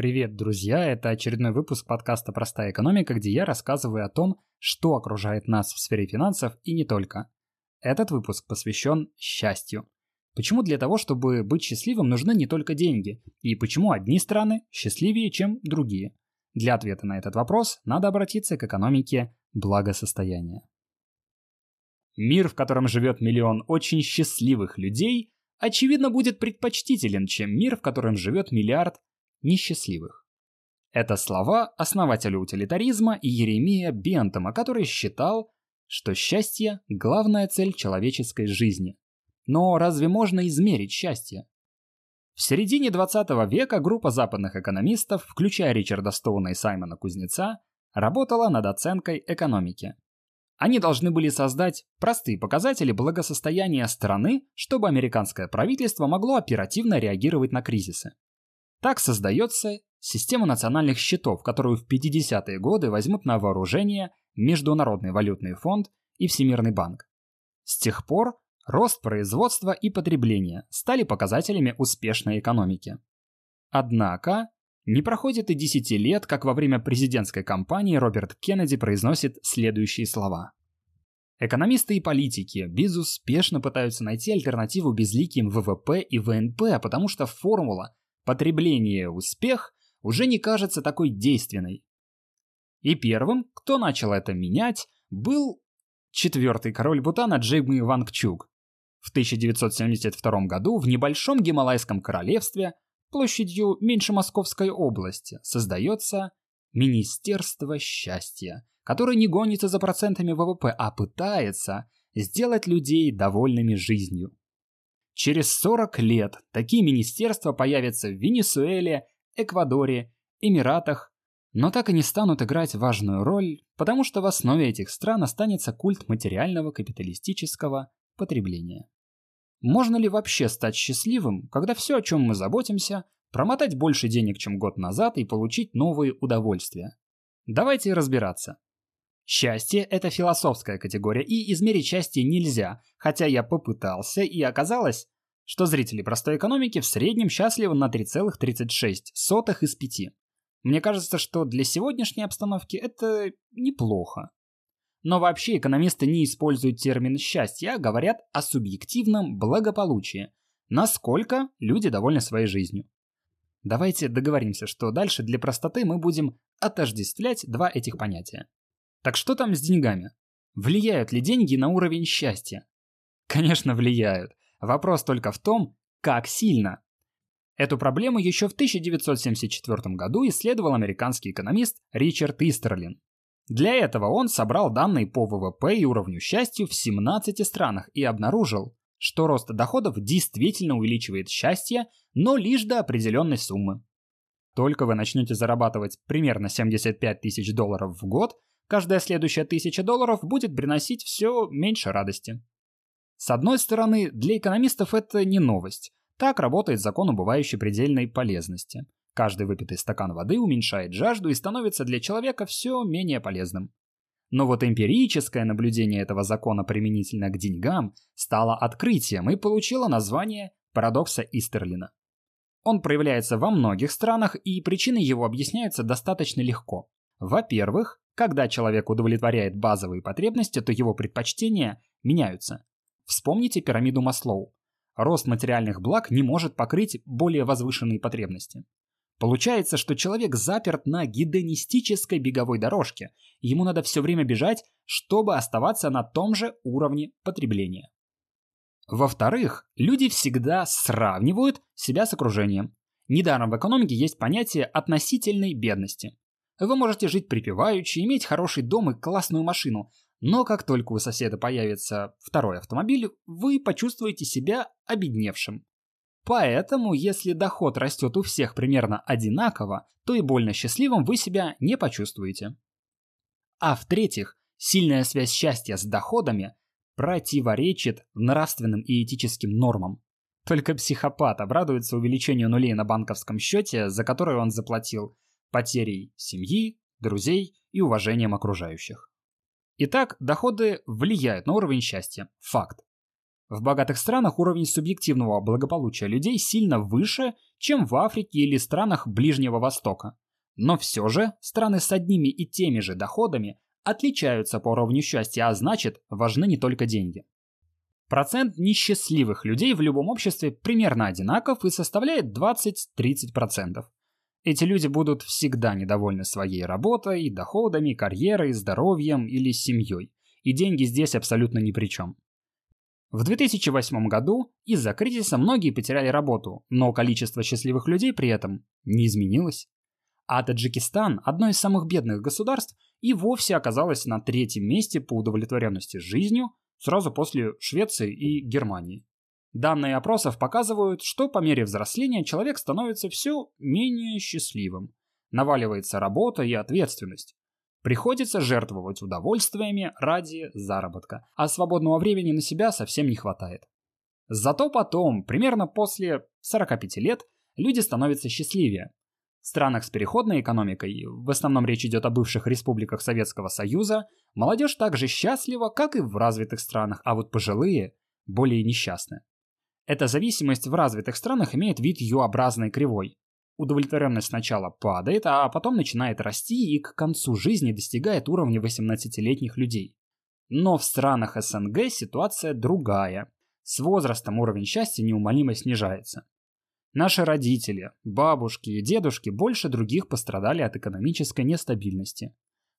Привет, друзья! Это очередной выпуск подкаста «Простая экономика», где я рассказываю о том, что окружает нас в сфере финансов и не только. Этот выпуск посвящен счастью. Почему для того, чтобы быть счастливым, нужны не только деньги? И почему одни страны счастливее, чем другие? Для ответа на этот вопрос надо обратиться к экономике благосостояния. Мир, в котором живет миллион очень счастливых людей, очевидно будет предпочтителен, чем мир, в котором живет миллиард несчастливых. Это слова основателя утилитаризма Еремия Бентома, который считал, что счастье – главная цель человеческой жизни. Но разве можно измерить счастье? В середине 20 века группа западных экономистов, включая Ричарда Стоуна и Саймона Кузнеца, работала над оценкой экономики. Они должны были создать простые показатели благосостояния страны, чтобы американское правительство могло оперативно реагировать на кризисы. Так создается система национальных счетов, которую в 50-е годы возьмут на вооружение Международный валютный фонд и Всемирный банк. С тех пор рост производства и потребления стали показателями успешной экономики. Однако, не проходит и 10 лет, как во время президентской кампании Роберт Кеннеди произносит следующие слова. Экономисты и политики безуспешно пытаются найти альтернативу безликим ВВП и ВНП, потому что формула потребление успех уже не кажется такой действенной. И первым, кто начал это менять, был четвертый король Бутана Джейми Вангчук. В 1972 году в небольшом Гималайском королевстве площадью меньше Московской области создается Министерство счастья, которое не гонится за процентами ВВП, а пытается сделать людей довольными жизнью. Через 40 лет такие министерства появятся в Венесуэле, Эквадоре, Эмиратах, но так и не станут играть важную роль, потому что в основе этих стран останется культ материального капиталистического потребления. Можно ли вообще стать счастливым, когда все, о чем мы заботимся, промотать больше денег, чем год назад и получить новые удовольствия? Давайте разбираться. Счастье – это философская категория, и измерить счастье нельзя, хотя я попытался, и оказалось, что зрители простой экономики в среднем счастливы на 3,36 из 5. Мне кажется, что для сегодняшней обстановки это неплохо. Но вообще экономисты не используют термин «счастье», а говорят о субъективном благополучии. Насколько люди довольны своей жизнью. Давайте договоримся, что дальше для простоты мы будем отождествлять два этих понятия. Так что там с деньгами? Влияют ли деньги на уровень счастья? Конечно, влияют. Вопрос только в том, как сильно. Эту проблему еще в 1974 году исследовал американский экономист Ричард Истерлин. Для этого он собрал данные по ВВП и уровню счастья в 17 странах и обнаружил, что рост доходов действительно увеличивает счастье, но лишь до определенной суммы. Только вы начнете зарабатывать примерно 75 тысяч долларов в год, каждая следующая тысяча долларов будет приносить все меньше радости. С одной стороны, для экономистов это не новость. Так работает закон убывающей предельной полезности. Каждый выпитый стакан воды уменьшает жажду и становится для человека все менее полезным. Но вот эмпирическое наблюдение этого закона применительно к деньгам стало открытием и получило название парадокса Истерлина. Он проявляется во многих странах, и причины его объясняются достаточно легко. Во-первых, когда человек удовлетворяет базовые потребности, то его предпочтения меняются. Вспомните пирамиду Маслоу. Рост материальных благ не может покрыть более возвышенные потребности. Получается, что человек заперт на гедонистической беговой дорожке, ему надо все время бежать, чтобы оставаться на том же уровне потребления. Во-вторых, люди всегда сравнивают себя с окружением. Недаром в экономике есть понятие относительной бедности. Вы можете жить припеваючи, иметь хороший дом и классную машину, но как только у соседа появится второй автомобиль, вы почувствуете себя обедневшим. Поэтому, если доход растет у всех примерно одинаково, то и больно счастливым вы себя не почувствуете. А в-третьих, сильная связь счастья с доходами противоречит нравственным и этическим нормам. Только психопат обрадуется увеличению нулей на банковском счете, за которое он заплатил потерей семьи, друзей и уважением окружающих. Итак, доходы влияют на уровень счастья. Факт. В богатых странах уровень субъективного благополучия людей сильно выше, чем в Африке или странах Ближнего Востока. Но все же страны с одними и теми же доходами отличаются по уровню счастья, а значит, важны не только деньги. Процент несчастливых людей в любом обществе примерно одинаков и составляет 20-30%. Эти люди будут всегда недовольны своей работой, доходами, карьерой, здоровьем или семьей. И деньги здесь абсолютно ни при чем. В 2008 году из-за кризиса многие потеряли работу, но количество счастливых людей при этом не изменилось. А Таджикистан, одно из самых бедных государств, и вовсе оказалось на третьем месте по удовлетворенности жизнью сразу после Швеции и Германии. Данные опросов показывают, что по мере взросления человек становится все менее счастливым. Наваливается работа и ответственность. Приходится жертвовать удовольствиями ради заработка, а свободного времени на себя совсем не хватает. Зато потом, примерно после 45 лет, люди становятся счастливее. В странах с переходной экономикой, в основном речь идет о бывших республиках Советского Союза, молодежь так же счастлива, как и в развитых странах, а вот пожилые более несчастны. Эта зависимость в развитых странах имеет вид U-образной кривой удовлетворенность сначала падает, а потом начинает расти и к концу жизни достигает уровня 18-летних людей. Но в странах СНГ ситуация другая. С возрастом уровень счастья неумолимо снижается. Наши родители, бабушки и дедушки больше других пострадали от экономической нестабильности.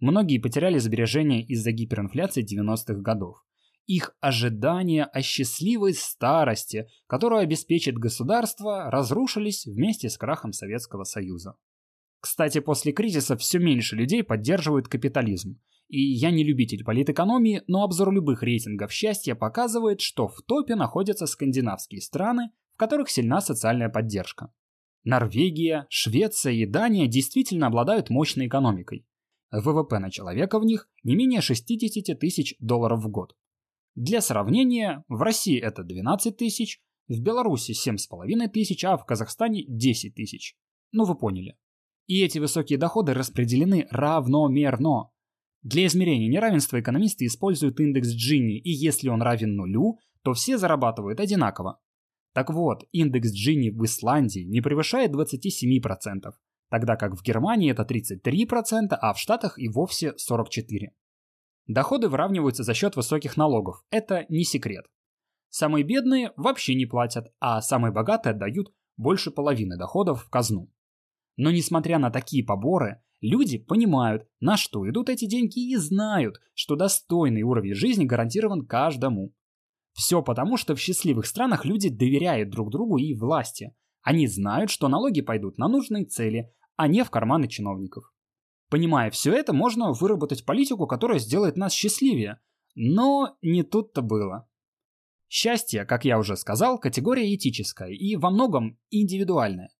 Многие потеряли сбережения из-за гиперинфляции 90-х годов их ожидания о счастливой старости, которую обеспечит государство, разрушились вместе с крахом Советского Союза. Кстати, после кризиса все меньше людей поддерживают капитализм. И я не любитель политэкономии, но обзор любых рейтингов счастья показывает, что в топе находятся скандинавские страны, в которых сильна социальная поддержка. Норвегия, Швеция и Дания действительно обладают мощной экономикой. ВВП на человека в них не менее 60 тысяч долларов в год. Для сравнения, в России это 12 тысяч, в Беларуси 7,5 тысяч, а в Казахстане 10 тысяч. Ну вы поняли. И эти высокие доходы распределены равномерно. Для измерения неравенства экономисты используют индекс Джинни, и если он равен нулю, то все зарабатывают одинаково. Так вот, индекс Джинни в Исландии не превышает 27%, тогда как в Германии это 33%, а в Штатах и вовсе 44%. Доходы выравниваются за счет высоких налогов. Это не секрет. Самые бедные вообще не платят, а самые богатые отдают больше половины доходов в казну. Но несмотря на такие поборы, люди понимают, на что идут эти деньги и знают, что достойный уровень жизни гарантирован каждому. Все потому, что в счастливых странах люди доверяют друг другу и власти. Они знают, что налоги пойдут на нужные цели, а не в карманы чиновников. Понимая все это, можно выработать политику, которая сделает нас счастливее. Но не тут-то было. Счастье, как я уже сказал, категория этическая и во многом индивидуальная.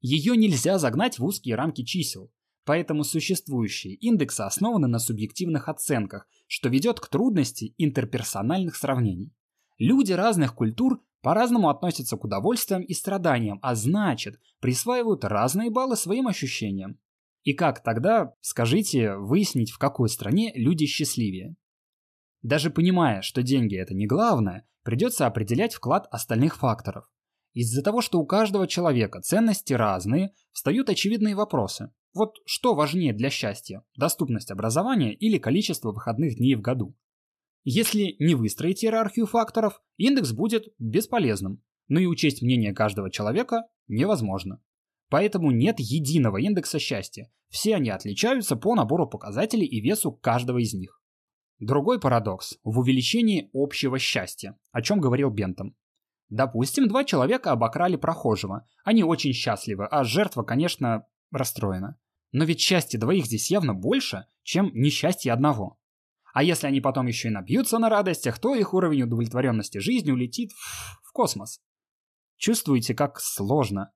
Ее нельзя загнать в узкие рамки чисел, поэтому существующие индексы основаны на субъективных оценках, что ведет к трудности интерперсональных сравнений. Люди разных культур по-разному относятся к удовольствиям и страданиям, а значит, присваивают разные баллы своим ощущениям. И как тогда, скажите, выяснить, в какой стране люди счастливее? Даже понимая, что деньги это не главное, придется определять вклад остальных факторов. Из-за того, что у каждого человека ценности разные, встают очевидные вопросы. Вот что важнее для счастья – доступность образования или количество выходных дней в году? Если не выстроить иерархию факторов, индекс будет бесполезным, но и учесть мнение каждого человека невозможно. Поэтому нет единого индекса счастья. Все они отличаются по набору показателей и весу каждого из них. Другой парадокс в увеличении общего счастья, о чем говорил Бентом. Допустим, два человека обокрали прохожего. Они очень счастливы, а жертва, конечно, расстроена. Но ведь счастье двоих здесь явно больше, чем несчастье одного. А если они потом еще и набьются на радостях, то их уровень удовлетворенности жизнью улетит в, космос. Чувствуете, как сложно,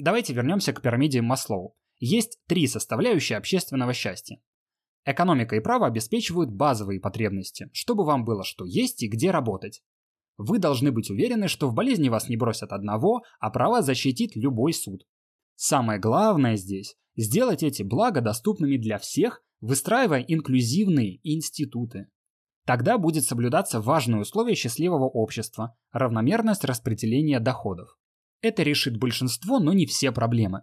Давайте вернемся к пирамиде Маслоу. Есть три составляющие общественного счастья. Экономика и право обеспечивают базовые потребности, чтобы вам было что есть и где работать. Вы должны быть уверены, что в болезни вас не бросят одного, а право защитит любой суд. Самое главное здесь – сделать эти блага доступными для всех, выстраивая инклюзивные институты. Тогда будет соблюдаться важное условие счастливого общества – равномерность распределения доходов. Это решит большинство, но не все проблемы.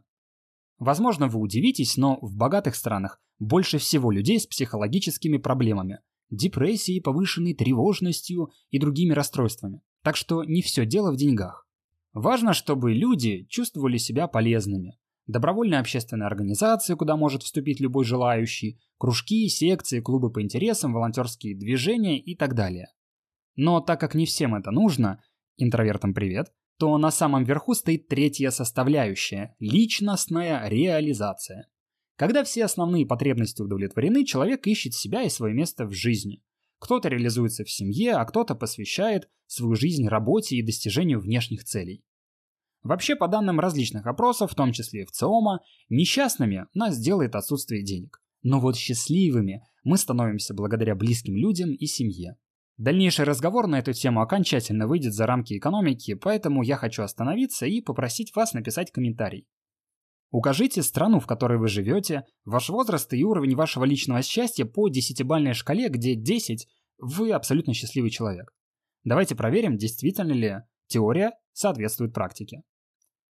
Возможно, вы удивитесь, но в богатых странах больше всего людей с психологическими проблемами, депрессией, повышенной тревожностью и другими расстройствами. Так что не все дело в деньгах. Важно, чтобы люди чувствовали себя полезными. Добровольная общественная организация, куда может вступить любой желающий, кружки, секции, клубы по интересам, волонтерские движения и так далее. Но так как не всем это нужно, интровертам привет, то на самом верху стоит третья составляющая – личностная реализация. Когда все основные потребности удовлетворены, человек ищет себя и свое место в жизни. Кто-то реализуется в семье, а кто-то посвящает свою жизнь работе и достижению внешних целей. Вообще, по данным различных опросов, в том числе и в ЦИОМа, несчастными нас делает отсутствие денег. Но вот счастливыми мы становимся благодаря близким людям и семье. Дальнейший разговор на эту тему окончательно выйдет за рамки экономики, поэтому я хочу остановиться и попросить вас написать комментарий. Укажите страну, в которой вы живете, ваш возраст и уровень вашего личного счастья по десятибальной шкале, где 10 – вы абсолютно счастливый человек. Давайте проверим, действительно ли теория соответствует практике.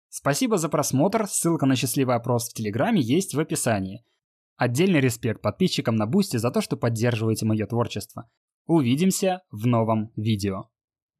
Спасибо за просмотр, ссылка на счастливый опрос в Телеграме есть в описании. Отдельный респект подписчикам на Boosty за то, что поддерживаете мое творчество. Увидимся в новом видео.